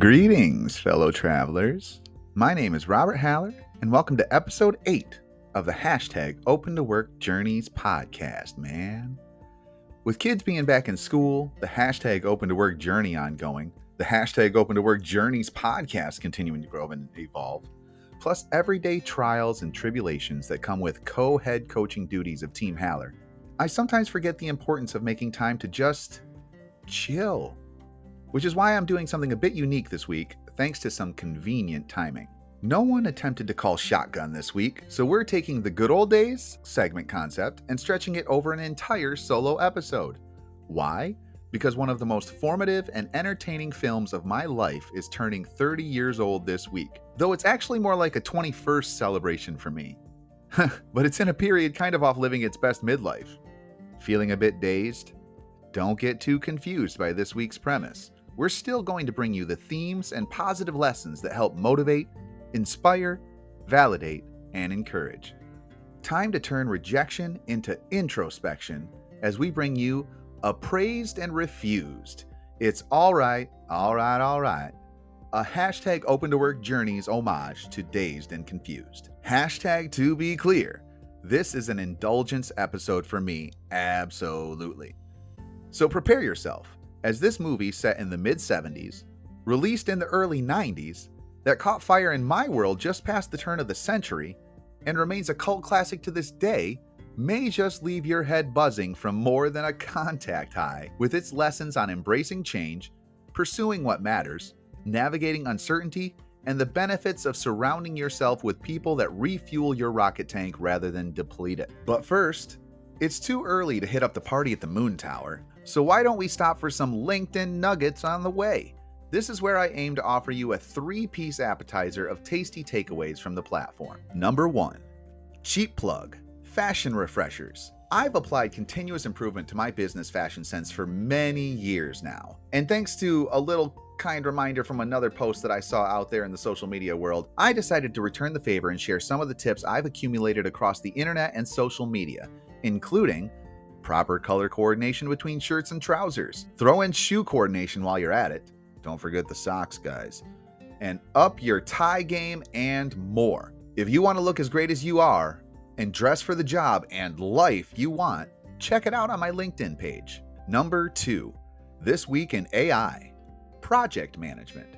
Greetings, fellow travelers. My name is Robert Haller, and welcome to episode 8 of the hashtag Open to Work Journeys podcast, man. With kids being back in school, the hashtag Open to Work Journey ongoing, the hashtag Open to Work Journeys podcast continuing to grow and evolve, plus everyday trials and tribulations that come with co head coaching duties of Team Haller, I sometimes forget the importance of making time to just chill which is why I'm doing something a bit unique this week, thanks to some convenient timing. No one attempted to call shotgun this week, so we're taking the good old days segment concept and stretching it over an entire solo episode. Why? Because one of the most formative and entertaining films of my life is turning 30 years old this week, though it's actually more like a 21st celebration for me. but it's in a period kind of off living its best midlife. Feeling a bit dazed? Don't get too confused by this week's premise we're still going to bring you the themes and positive lessons that help motivate, inspire, validate, and encourage. Time to turn rejection into introspection as we bring you Appraised and Refused. It's all right, all right, all right. A hashtag open to work journeys homage to Dazed and Confused. Hashtag to be clear, this is an indulgence episode for me, absolutely. So prepare yourself as this movie set in the mid 70s, released in the early 90s, that caught fire in my world just past the turn of the century, and remains a cult classic to this day, may just leave your head buzzing from more than a contact high with its lessons on embracing change, pursuing what matters, navigating uncertainty, and the benefits of surrounding yourself with people that refuel your rocket tank rather than deplete it. But first, it's too early to hit up the party at the Moon Tower, so why don't we stop for some LinkedIn nuggets on the way? This is where I aim to offer you a three piece appetizer of tasty takeaways from the platform. Number one, cheap plug, fashion refreshers. I've applied continuous improvement to my business fashion sense for many years now. And thanks to a little kind reminder from another post that I saw out there in the social media world, I decided to return the favor and share some of the tips I've accumulated across the internet and social media, including proper color coordination between shirts and trousers. Throw in shoe coordination while you're at it. Don't forget the socks, guys. And up your tie game and more. If you want to look as great as you are and dress for the job and life you want, check it out on my LinkedIn page. Number two, This Week in AI Project Management.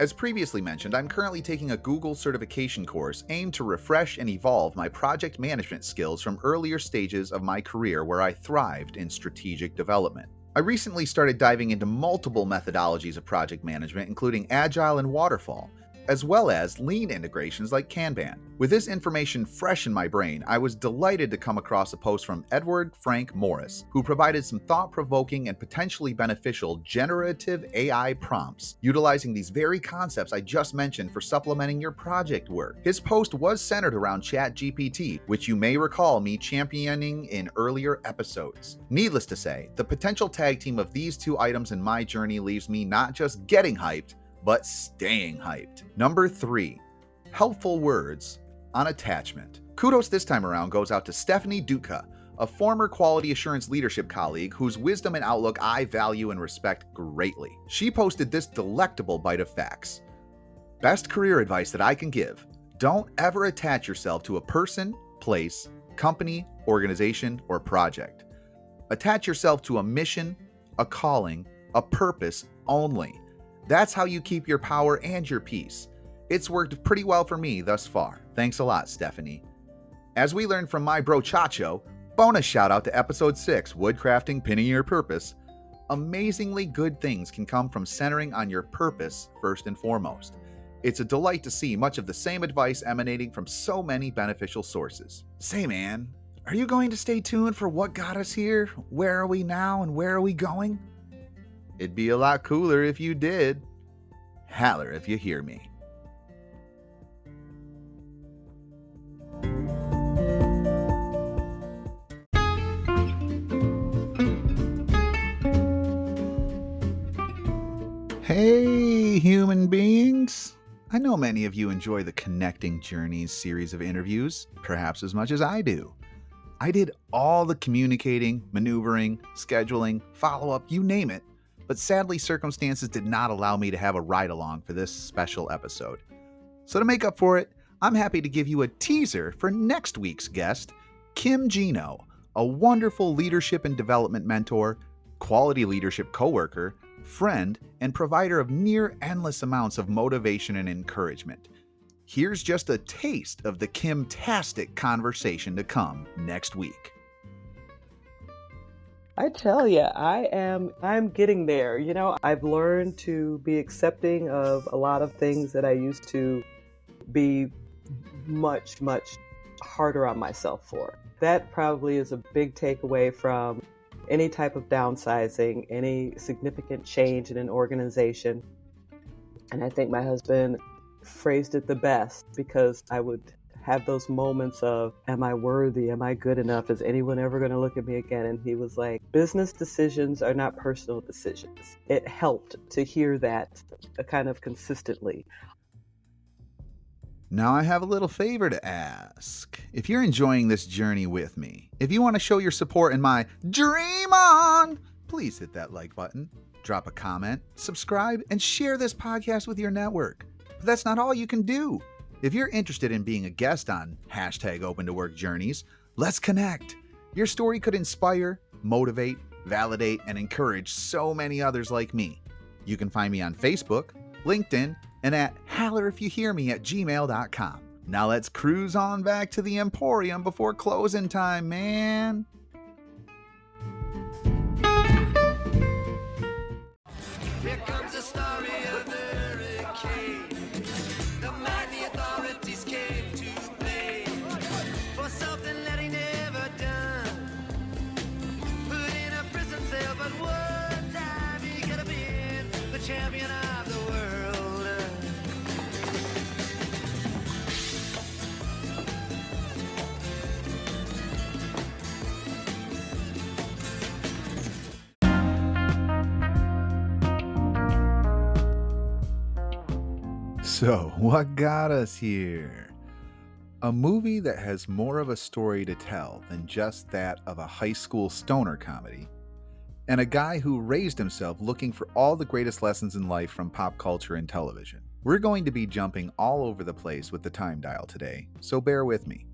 As previously mentioned, I'm currently taking a Google certification course aimed to refresh and evolve my project management skills from earlier stages of my career where I thrived in strategic development. I recently started diving into multiple methodologies of project management, including Agile and Waterfall, as well as lean integrations like Kanban. With this information fresh in my brain, I was delighted to come across a post from Edward Frank Morris, who provided some thought provoking and potentially beneficial generative AI prompts utilizing these very concepts I just mentioned for supplementing your project work. His post was centered around ChatGPT, which you may recall me championing in earlier episodes. Needless to say, the potential tag team of these two items in my journey leaves me not just getting hyped, but staying hyped. Number three, helpful words on attachment. Kudos this time around goes out to Stephanie Duca, a former quality assurance leadership colleague whose wisdom and outlook I value and respect greatly. She posted this delectable bite of facts. Best career advice that I can give don't ever attach yourself to a person, place, company, organization, or project. Attach yourself to a mission, a calling, a purpose only. That's how you keep your power and your peace. It's worked pretty well for me thus far. Thanks a lot, Stephanie. As we learned from my bro Chacho, bonus shout out to episode 6 Woodcrafting Pinning Your Purpose. Amazingly good things can come from centering on your purpose first and foremost. It's a delight to see much of the same advice emanating from so many beneficial sources. Say, man, are you going to stay tuned for what got us here? Where are we now and where are we going? It'd be a lot cooler if you did. Haller if you hear me. Hey, human beings! I know many of you enjoy the Connecting Journeys series of interviews, perhaps as much as I do. I did all the communicating, maneuvering, scheduling, follow up, you name it but sadly, circumstances did not allow me to have a ride along for this special episode. So, to make up for it, I'm happy to give you a teaser for next week's guest, Kim Gino, a wonderful leadership and development mentor, quality leadership coworker, friend, and provider of near endless amounts of motivation and encouragement. Here's just a taste of the Kim-tastic conversation to come next week. I tell you, I am I'm getting there. You know, I've learned to be accepting of a lot of things that I used to be much much harder on myself for. That probably is a big takeaway from any type of downsizing, any significant change in an organization. And I think my husband phrased it the best because I would have those moments of, Am I worthy? Am I good enough? Is anyone ever going to look at me again? And he was like, Business decisions are not personal decisions. It helped to hear that uh, kind of consistently. Now, I have a little favor to ask. If you're enjoying this journey with me, if you want to show your support in my Dream On, please hit that like button, drop a comment, subscribe, and share this podcast with your network. But that's not all you can do. If you're interested in being a guest on hashtag Open to Work Journeys, let's connect. Your story could inspire, motivate, validate, and encourage so many others like me. You can find me on Facebook, LinkedIn, and at hallerifyouhearme at gmail.com. Now let's cruise on back to the Emporium before closing time, man. So, what got us here? A movie that has more of a story to tell than just that of a high school stoner comedy, and a guy who raised himself looking for all the greatest lessons in life from pop culture and television. We're going to be jumping all over the place with the time dial today, so bear with me.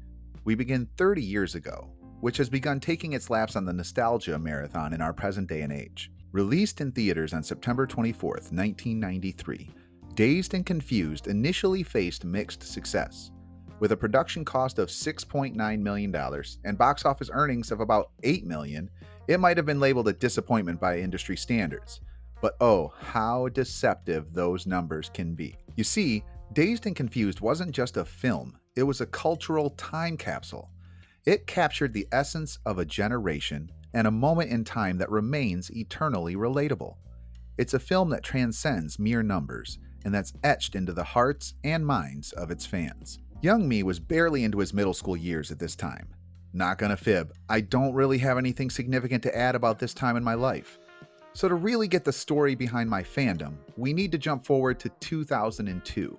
We begin 30 years ago, which has begun taking its laps on the nostalgia marathon in our present day and age. Released in theaters on September 24th, 1993. Dazed and Confused initially faced mixed success. With a production cost of $6.9 million and box office earnings of about 8 million, it might have been labeled a disappointment by industry standards. But oh, how deceptive those numbers can be. You see, Dazed and Confused wasn't just a film, it was a cultural time capsule. It captured the essence of a generation and a moment in time that remains eternally relatable. It's a film that transcends mere numbers and that's etched into the hearts and minds of its fans. Young me was barely into his middle school years at this time. Not gonna fib, I don't really have anything significant to add about this time in my life. So, to really get the story behind my fandom, we need to jump forward to 2002.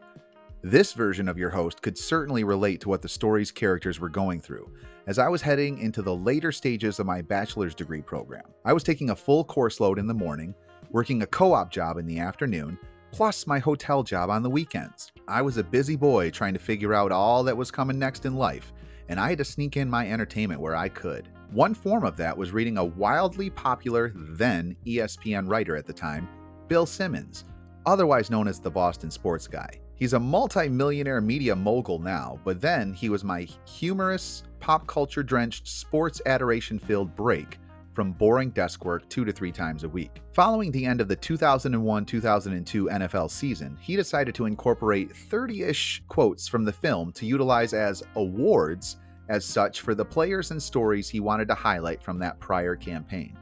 This version of your host could certainly relate to what the story's characters were going through, as I was heading into the later stages of my bachelor's degree program. I was taking a full course load in the morning, working a co op job in the afternoon, plus my hotel job on the weekends. I was a busy boy trying to figure out all that was coming next in life, and I had to sneak in my entertainment where I could. One form of that was reading a wildly popular, then ESPN writer at the time, Bill Simmons, otherwise known as the Boston Sports Guy. He's a multi-millionaire media mogul now, but then he was my humorous, pop culture drenched, sports adoration filled break from boring desk work two to three times a week. Following the end of the 2001 2002 NFL season, he decided to incorporate 30 ish quotes from the film to utilize as awards as such for the players and stories he wanted to highlight from that prior campaign.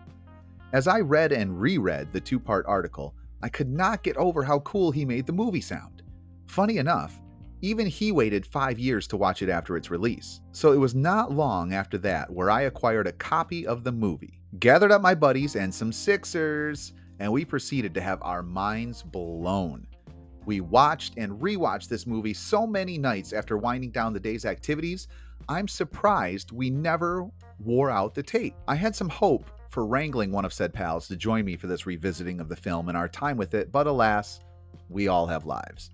As I read and reread the two part article, I could not get over how cool he made the movie sound. Funny enough, even he waited five years to watch it after its release. So it was not long after that where I acquired a copy of the movie, gathered up my buddies and some Sixers, and we proceeded to have our minds blown. We watched and rewatched this movie so many nights after winding down the day's activities, I'm surprised we never wore out the tape. I had some hope for wrangling one of said pals to join me for this revisiting of the film and our time with it, but alas, we all have lives.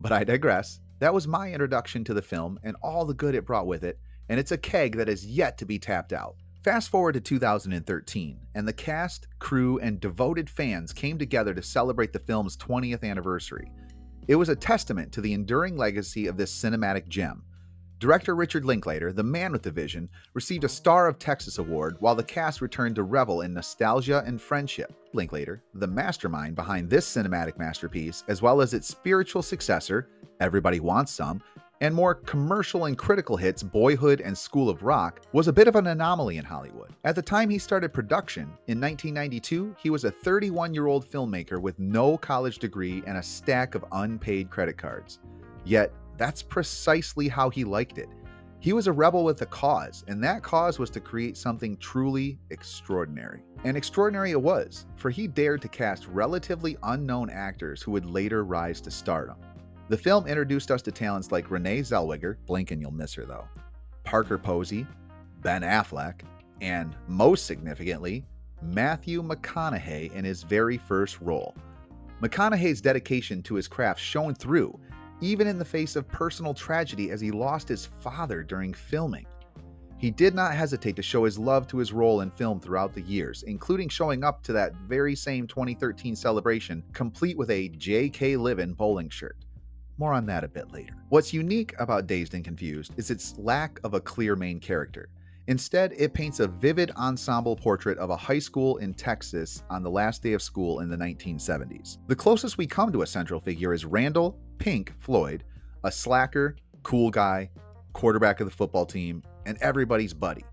But I digress. That was my introduction to the film and all the good it brought with it, and it's a keg that is yet to be tapped out. Fast forward to 2013, and the cast, crew, and devoted fans came together to celebrate the film's 20th anniversary. It was a testament to the enduring legacy of this cinematic gem. Director Richard Linklater, the man with the vision, received a Star of Texas Award while the cast returned to revel in nostalgia and friendship. Linklater, the mastermind behind this cinematic masterpiece, as well as its spiritual successor, Everybody Wants Some, and more commercial and critical hits Boyhood and School of Rock, was a bit of an anomaly in Hollywood. At the time he started production, in 1992, he was a 31 year old filmmaker with no college degree and a stack of unpaid credit cards. Yet, that's precisely how he liked it. He was a rebel with a cause, and that cause was to create something truly extraordinary. And extraordinary it was, for he dared to cast relatively unknown actors who would later rise to stardom. The film introduced us to talents like Renee Zellweger, blink and you'll miss her though, Parker Posey, Ben Affleck, and most significantly, Matthew McConaughey in his very first role. McConaughey's dedication to his craft shone through, even in the face of personal tragedy as he lost his father during filming. He did not hesitate to show his love to his role in film throughout the years, including showing up to that very same 2013 celebration, complete with a J.K. Livin bowling shirt. More on that a bit later. What's unique about Dazed and Confused is its lack of a clear main character. Instead, it paints a vivid ensemble portrait of a high school in Texas on the last day of school in the 1970s. The closest we come to a central figure is Randall Pink Floyd, a slacker, cool guy, quarterback of the football team, and everybody's buddy.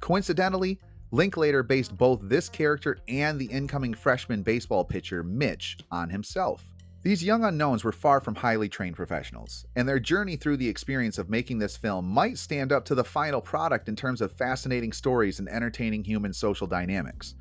Coincidentally, Linklater based both this character and the incoming freshman baseball pitcher Mitch on himself. These young unknowns were far from highly trained professionals, and their journey through the experience of making this film might stand up to the final product in terms of fascinating stories and entertaining human social dynamics.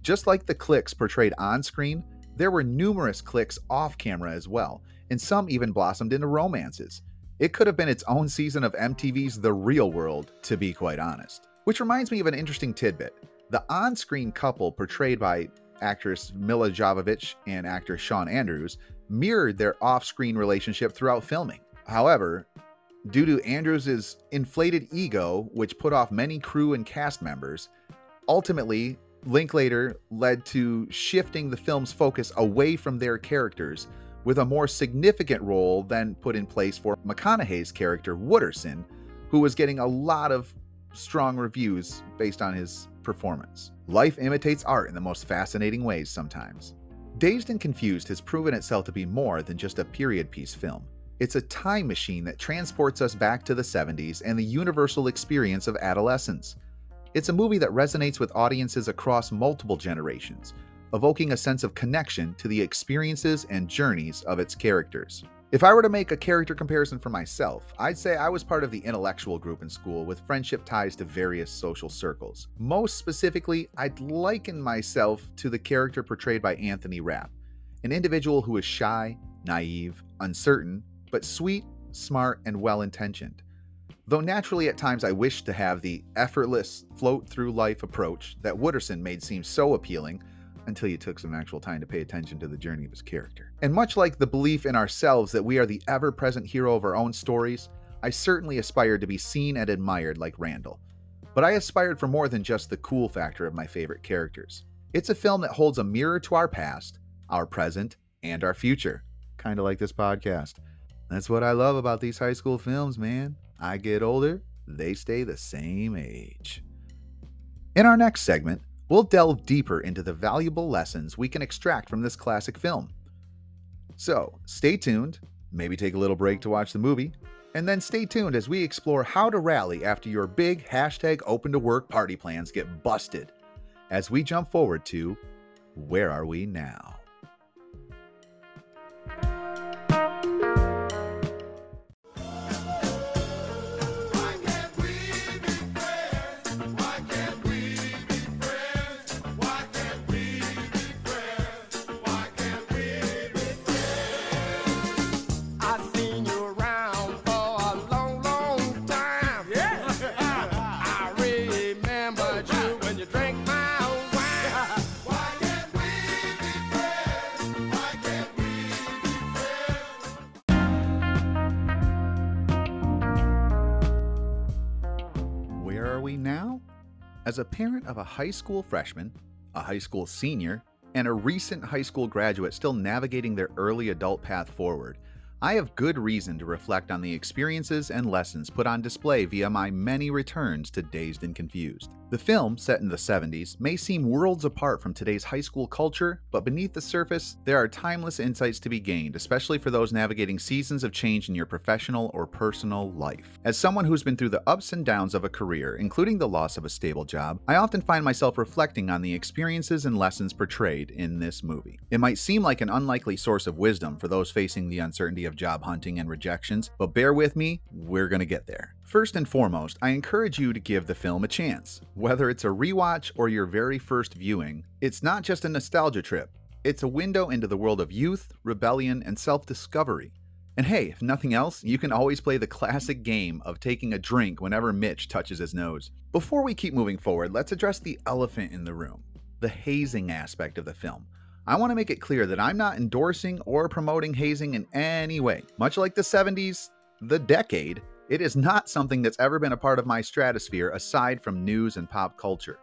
Just like the cliques portrayed on screen, there were numerous cliques off camera as well, and some even blossomed into romances. It could have been its own season of MTV's The Real World, to be quite honest. Which reminds me of an interesting tidbit. The on screen couple portrayed by actress Milla Jovovich and actor Shawn Andrews mirrored their off screen relationship throughout filming. However, due to Andrews' inflated ego, which put off many crew and cast members, ultimately, Linklater led to shifting the film's focus away from their characters, with a more significant role then put in place for McConaughey's character, Wooderson, who was getting a lot of strong reviews based on his performance. Life imitates art in the most fascinating ways sometimes. Dazed and Confused has proven itself to be more than just a period piece film. It's a time machine that transports us back to the 70s and the universal experience of adolescence. It's a movie that resonates with audiences across multiple generations, evoking a sense of connection to the experiences and journeys of its characters. If I were to make a character comparison for myself, I'd say I was part of the intellectual group in school with friendship ties to various social circles. Most specifically, I'd liken myself to the character portrayed by Anthony Rapp, an individual who is shy, naive, uncertain, but sweet, smart, and well intentioned. Though naturally at times I wished to have the effortless, float through life approach that Wooderson made seem so appealing, until you took some actual time to pay attention to the journey of his character. And much like the belief in ourselves that we are the ever present hero of our own stories, I certainly aspired to be seen and admired like Randall. But I aspired for more than just the cool factor of my favorite characters. It's a film that holds a mirror to our past, our present, and our future. Kind of like this podcast. That's what I love about these high school films, man. I get older, they stay the same age. In our next segment, we'll delve deeper into the valuable lessons we can extract from this classic film. So, stay tuned, maybe take a little break to watch the movie, and then stay tuned as we explore how to rally after your big hashtag open to work party plans get busted as we jump forward to Where Are We Now? As a parent of a high school freshman, a high school senior, and a recent high school graduate still navigating their early adult path forward, I have good reason to reflect on the experiences and lessons put on display via my many returns to Dazed and Confused. The film, set in the 70s, may seem worlds apart from today's high school culture, but beneath the surface, there are timeless insights to be gained, especially for those navigating seasons of change in your professional or personal life. As someone who's been through the ups and downs of a career, including the loss of a stable job, I often find myself reflecting on the experiences and lessons portrayed in this movie. It might seem like an unlikely source of wisdom for those facing the uncertainty of of job hunting and rejections, but bear with me, we're going to get there. First and foremost, I encourage you to give the film a chance. Whether it's a rewatch or your very first viewing, it's not just a nostalgia trip, it's a window into the world of youth, rebellion, and self discovery. And hey, if nothing else, you can always play the classic game of taking a drink whenever Mitch touches his nose. Before we keep moving forward, let's address the elephant in the room the hazing aspect of the film. I want to make it clear that I'm not endorsing or promoting hazing in any way. Much like the 70s, the decade, it is not something that's ever been a part of my stratosphere aside from news and pop culture.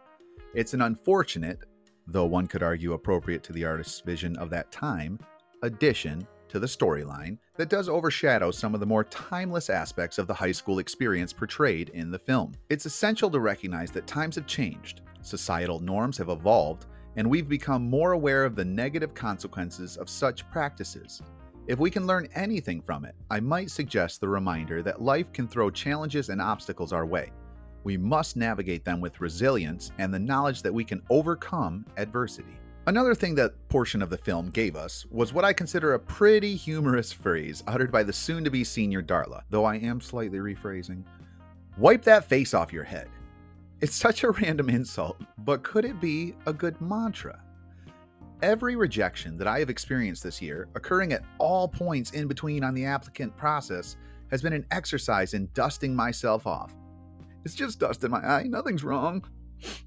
It's an unfortunate, though one could argue appropriate to the artist's vision of that time, addition to the storyline that does overshadow some of the more timeless aspects of the high school experience portrayed in the film. It's essential to recognize that times have changed, societal norms have evolved, and we've become more aware of the negative consequences of such practices. If we can learn anything from it, I might suggest the reminder that life can throw challenges and obstacles our way. We must navigate them with resilience and the knowledge that we can overcome adversity. Another thing that portion of the film gave us was what I consider a pretty humorous phrase uttered by the soon to be senior Darla, though I am slightly rephrasing. Wipe that face off your head. It's such a random insult, but could it be a good mantra? Every rejection that I have experienced this year, occurring at all points in between on the applicant process, has been an exercise in dusting myself off. It's just dust in my eye, nothing's wrong.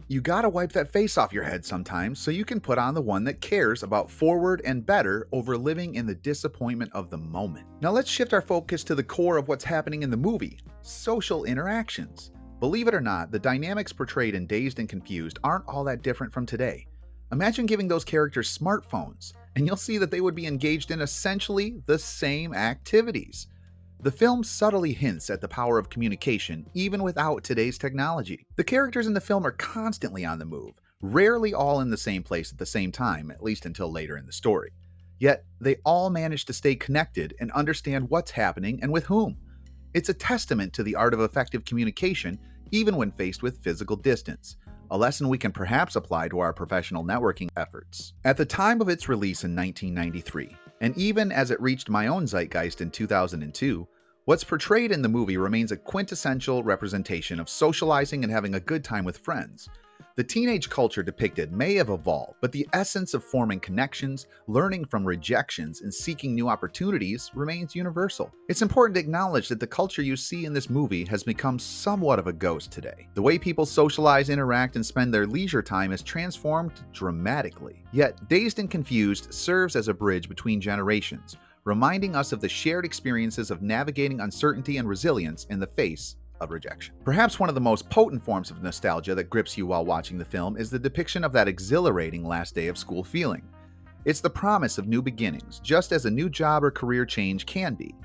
You gotta wipe that face off your head sometimes so you can put on the one that cares about forward and better over living in the disappointment of the moment. Now let's shift our focus to the core of what's happening in the movie social interactions. Believe it or not, the dynamics portrayed in Dazed and Confused aren't all that different from today. Imagine giving those characters smartphones, and you'll see that they would be engaged in essentially the same activities. The film subtly hints at the power of communication even without today's technology. The characters in the film are constantly on the move, rarely all in the same place at the same time, at least until later in the story. Yet, they all manage to stay connected and understand what's happening and with whom. It's a testament to the art of effective communication even when faced with physical distance, a lesson we can perhaps apply to our professional networking efforts. At the time of its release in 1993, and even as it reached my own zeitgeist in 2002, what's portrayed in the movie remains a quintessential representation of socializing and having a good time with friends. The teenage culture depicted may have evolved, but the essence of forming connections, learning from rejections, and seeking new opportunities remains universal. It's important to acknowledge that the culture you see in this movie has become somewhat of a ghost today. The way people socialize, interact, and spend their leisure time has transformed dramatically. Yet, Dazed and Confused serves as a bridge between generations, reminding us of the shared experiences of navigating uncertainty and resilience in the face of rejection. Perhaps one of the most potent forms of nostalgia that grips you while watching the film is the depiction of that exhilarating last day of school feeling. It's the promise of new beginnings, just as a new job or career change can be.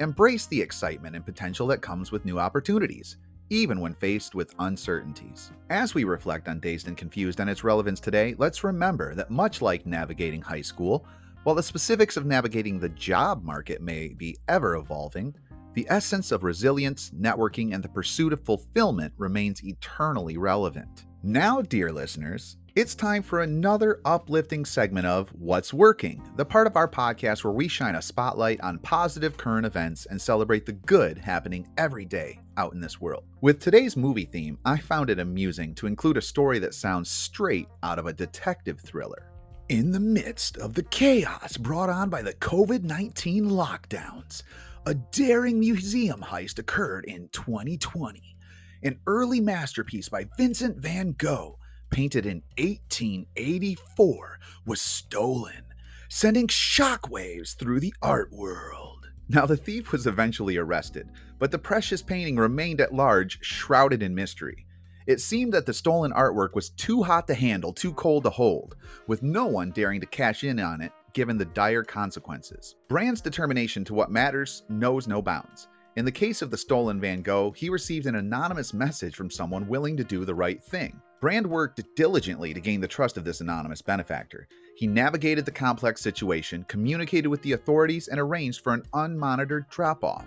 Embrace the excitement and potential that comes with new opportunities, even when faced with uncertainties. As we reflect on Dazed and Confused and its relevance today, let's remember that much like navigating high school, while the specifics of navigating the job market may be ever evolving, the essence of resilience, networking, and the pursuit of fulfillment remains eternally relevant. Now, dear listeners, it's time for another uplifting segment of What's Working, the part of our podcast where we shine a spotlight on positive current events and celebrate the good happening every day out in this world. With today's movie theme, I found it amusing to include a story that sounds straight out of a detective thriller. In the midst of the chaos brought on by the COVID 19 lockdowns, a daring museum heist occurred in 2020. An early masterpiece by Vincent van Gogh, painted in 1884, was stolen, sending shockwaves through the art world. Now, the thief was eventually arrested, but the precious painting remained at large, shrouded in mystery. It seemed that the stolen artwork was too hot to handle, too cold to hold, with no one daring to cash in on it given the dire consequences. Brand's determination to what matters knows no bounds. In the case of the stolen Van Gogh, he received an anonymous message from someone willing to do the right thing. Brand worked diligently to gain the trust of this anonymous benefactor. He navigated the complex situation, communicated with the authorities, and arranged for an unmonitored drop off.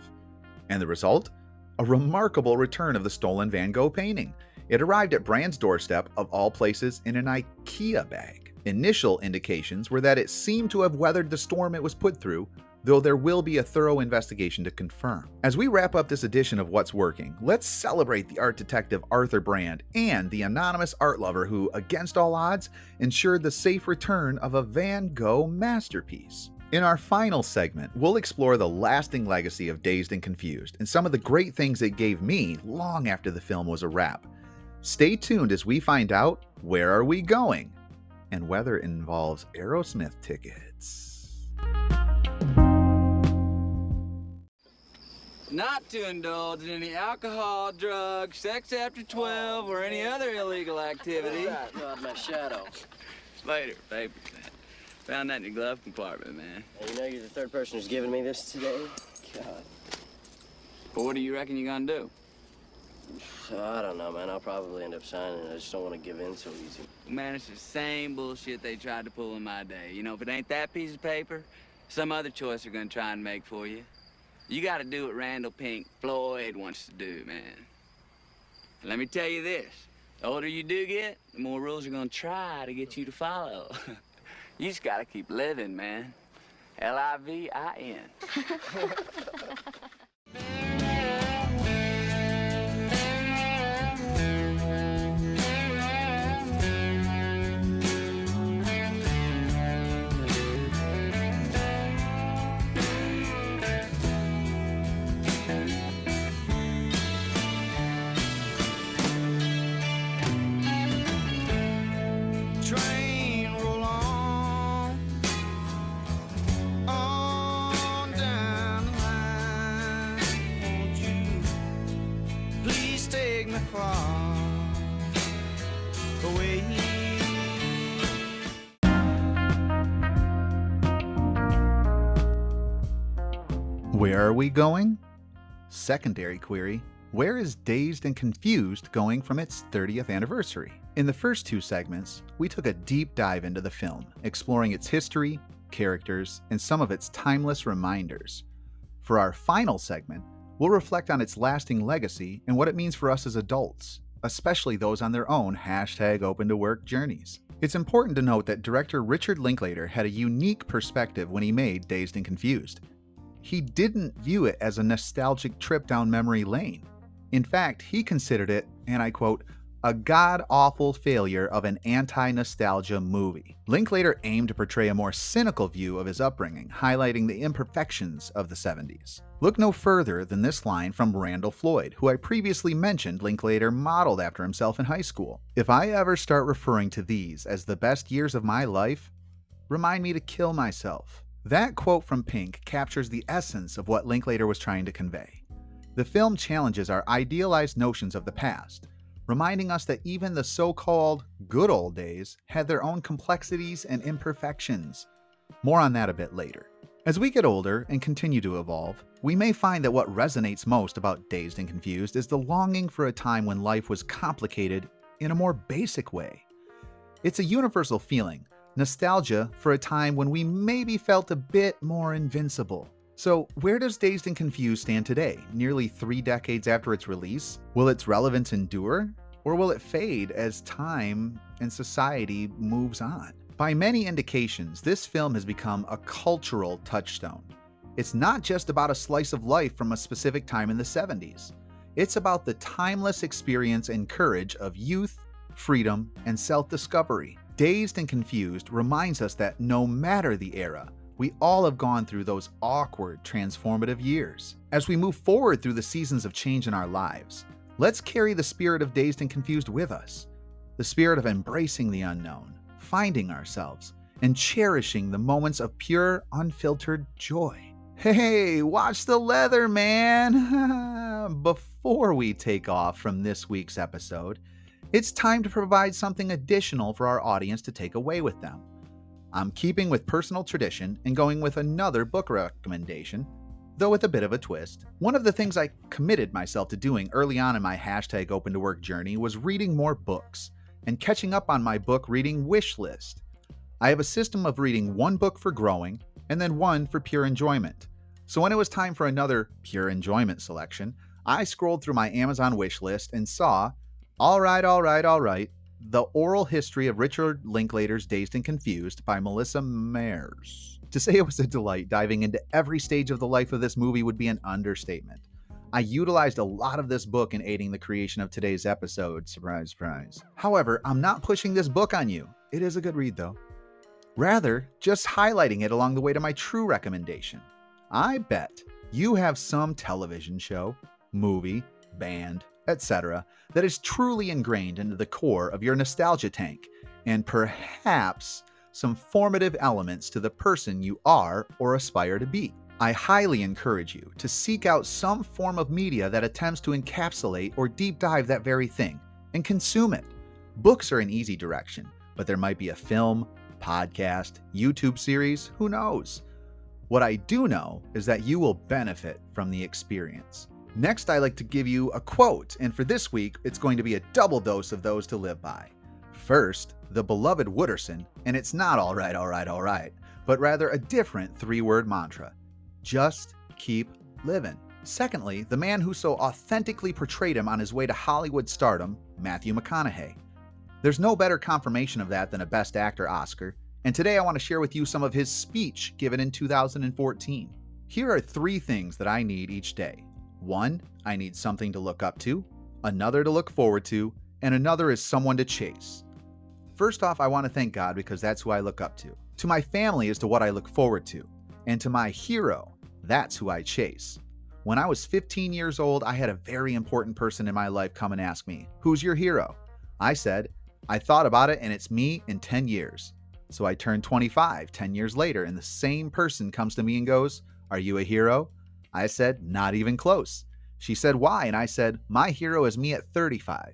And the result? A remarkable return of the stolen Van Gogh painting. It arrived at Brand's doorstep, of all places, in an IKEA bag. Initial indications were that it seemed to have weathered the storm it was put through, though there will be a thorough investigation to confirm. As we wrap up this edition of What's Working, let's celebrate the art detective Arthur Brand and the anonymous art lover who, against all odds, ensured the safe return of a Van Gogh masterpiece. In our final segment, we'll explore the lasting legacy of Dazed and Confused and some of the great things it gave me long after the film was a wrap. Stay tuned as we find out where are we going and whether it involves Aerosmith tickets. Not to indulge in any alcohol, drugs, sex after 12, or any other illegal activity. God, my shadow. Later, baby. Found that in your glove compartment, man. And you know you're the third person who's given me this today? God. But what do you reckon you're gonna do? I don't know, man. I'll probably end up signing. I just don't want to give in so easy. Man, it's the same bullshit they tried to pull in my day. You know, if it ain't that piece of paper, some other choice they're gonna try and make for you. You gotta do what Randall Pink Floyd wants to do, man. And let me tell you this. The older you do get, the more rules are gonna try to get you to follow. you just gotta keep living, man. L-I-V-I-N. are we going? Secondary query Where is Dazed and Confused going from its 30th anniversary? In the first two segments, we took a deep dive into the film, exploring its history, characters, and some of its timeless reminders. For our final segment, we'll reflect on its lasting legacy and what it means for us as adults, especially those on their own hashtag open to work journeys. It's important to note that director Richard Linklater had a unique perspective when he made Dazed and Confused he didn't view it as a nostalgic trip down memory lane. In fact, he considered it, and I quote, a god awful failure of an anti nostalgia movie. Linklater aimed to portray a more cynical view of his upbringing, highlighting the imperfections of the 70s. Look no further than this line from Randall Floyd, who I previously mentioned Linklater modeled after himself in high school. If I ever start referring to these as the best years of my life, remind me to kill myself. That quote from Pink captures the essence of what Linklater was trying to convey. The film challenges our idealized notions of the past, reminding us that even the so called good old days had their own complexities and imperfections. More on that a bit later. As we get older and continue to evolve, we may find that what resonates most about Dazed and Confused is the longing for a time when life was complicated in a more basic way. It's a universal feeling, nostalgia for a time when we maybe felt a bit more invincible. So, where does Dazed and Confused stand today, nearly three decades after its release? Will its relevance endure? Or will it fade as time and society moves on? By many indications, this film has become a cultural touchstone. It's not just about a slice of life from a specific time in the 70s. It's about the timeless experience and courage of youth, freedom, and self discovery. Dazed and Confused reminds us that no matter the era, we all have gone through those awkward, transformative years. As we move forward through the seasons of change in our lives, let's carry the spirit of Dazed and Confused with us the spirit of embracing the unknown, finding ourselves, and cherishing the moments of pure, unfiltered joy. Hey, watch the leather, man! Before we take off from this week's episode, it's time to provide something additional for our audience to take away with them. I'm keeping with personal tradition and going with another book recommendation, though with a bit of a twist. One of the things I committed myself to doing early on in my hashtag open to work journey was reading more books and catching up on my book reading wish list. I have a system of reading one book for growing and then one for pure enjoyment. So when it was time for another pure enjoyment selection, I scrolled through my Amazon wish list and saw All Right, All Right, All Right, The Oral History of Richard Linklater's Dazed and Confused by Melissa Maerz. To say it was a delight diving into every stage of the life of this movie would be an understatement. I utilized a lot of this book in aiding the creation of today's episode. Surprise, surprise. However, I'm not pushing this book on you. It is a good read, though. Rather, just highlighting it along the way to my true recommendation. I bet you have some television show, movie, band, etc., that is truly ingrained into the core of your nostalgia tank, and perhaps some formative elements to the person you are or aspire to be. I highly encourage you to seek out some form of media that attempts to encapsulate or deep dive that very thing and consume it. Books are an easy direction, but there might be a film, podcast, YouTube series, who knows? What I do know is that you will benefit from the experience. Next, I like to give you a quote, and for this week, it's going to be a double dose of those to live by. First, the beloved Wooderson, and it's not all right, all right, all right, but rather a different three word mantra just keep living. Secondly, the man who so authentically portrayed him on his way to Hollywood stardom, Matthew McConaughey. There's no better confirmation of that than a Best Actor Oscar, and today I want to share with you some of his speech given in 2014. Here are three things that I need each day. One, I need something to look up to, another to look forward to, and another is someone to chase. First off, I want to thank God because that's who I look up to. To my family is to what I look forward to, and to my hero, that's who I chase. When I was 15 years old, I had a very important person in my life come and ask me, Who's your hero? I said, I thought about it and it's me in 10 years. So I turned 25 10 years later, and the same person comes to me and goes, Are you a hero? I said, Not even close. She said, Why? And I said, My hero is me at 35.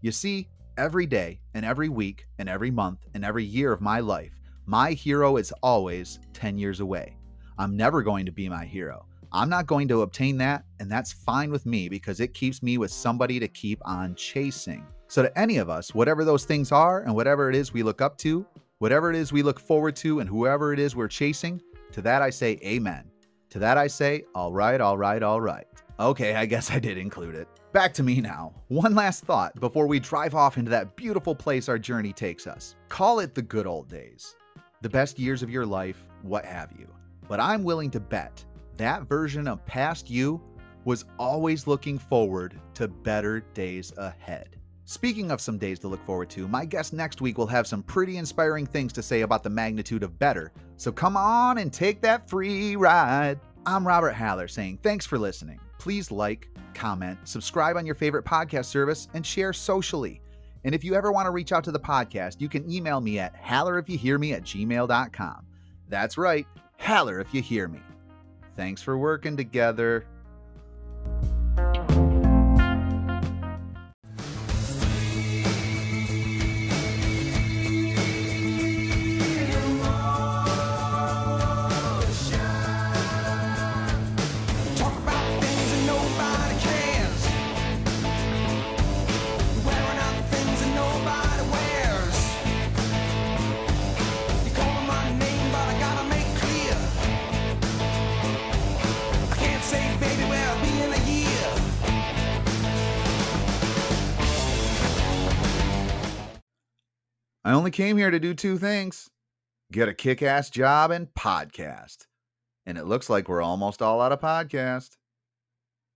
You see, every day and every week and every month and every year of my life, my hero is always 10 years away. I'm never going to be my hero. I'm not going to obtain that, and that's fine with me because it keeps me with somebody to keep on chasing. So, to any of us, whatever those things are and whatever it is we look up to, whatever it is we look forward to, and whoever it is we're chasing, to that I say amen. To that I say, all right, all right, all right. Okay, I guess I did include it. Back to me now. One last thought before we drive off into that beautiful place our journey takes us. Call it the good old days, the best years of your life, what have you. But I'm willing to bet that version of past you was always looking forward to better days ahead. Speaking of some days to look forward to, my guest next week will have some pretty inspiring things to say about the magnitude of better. So come on and take that free ride. I'm Robert Haller saying thanks for listening. Please like, comment, subscribe on your favorite podcast service, and share socially. And if you ever want to reach out to the podcast, you can email me at hallerifyouhearme at gmail.com. That's right, Haller if you hear me. Thanks for working together. I only came here to do two things get a kick ass job and podcast. And it looks like we're almost all out of podcast.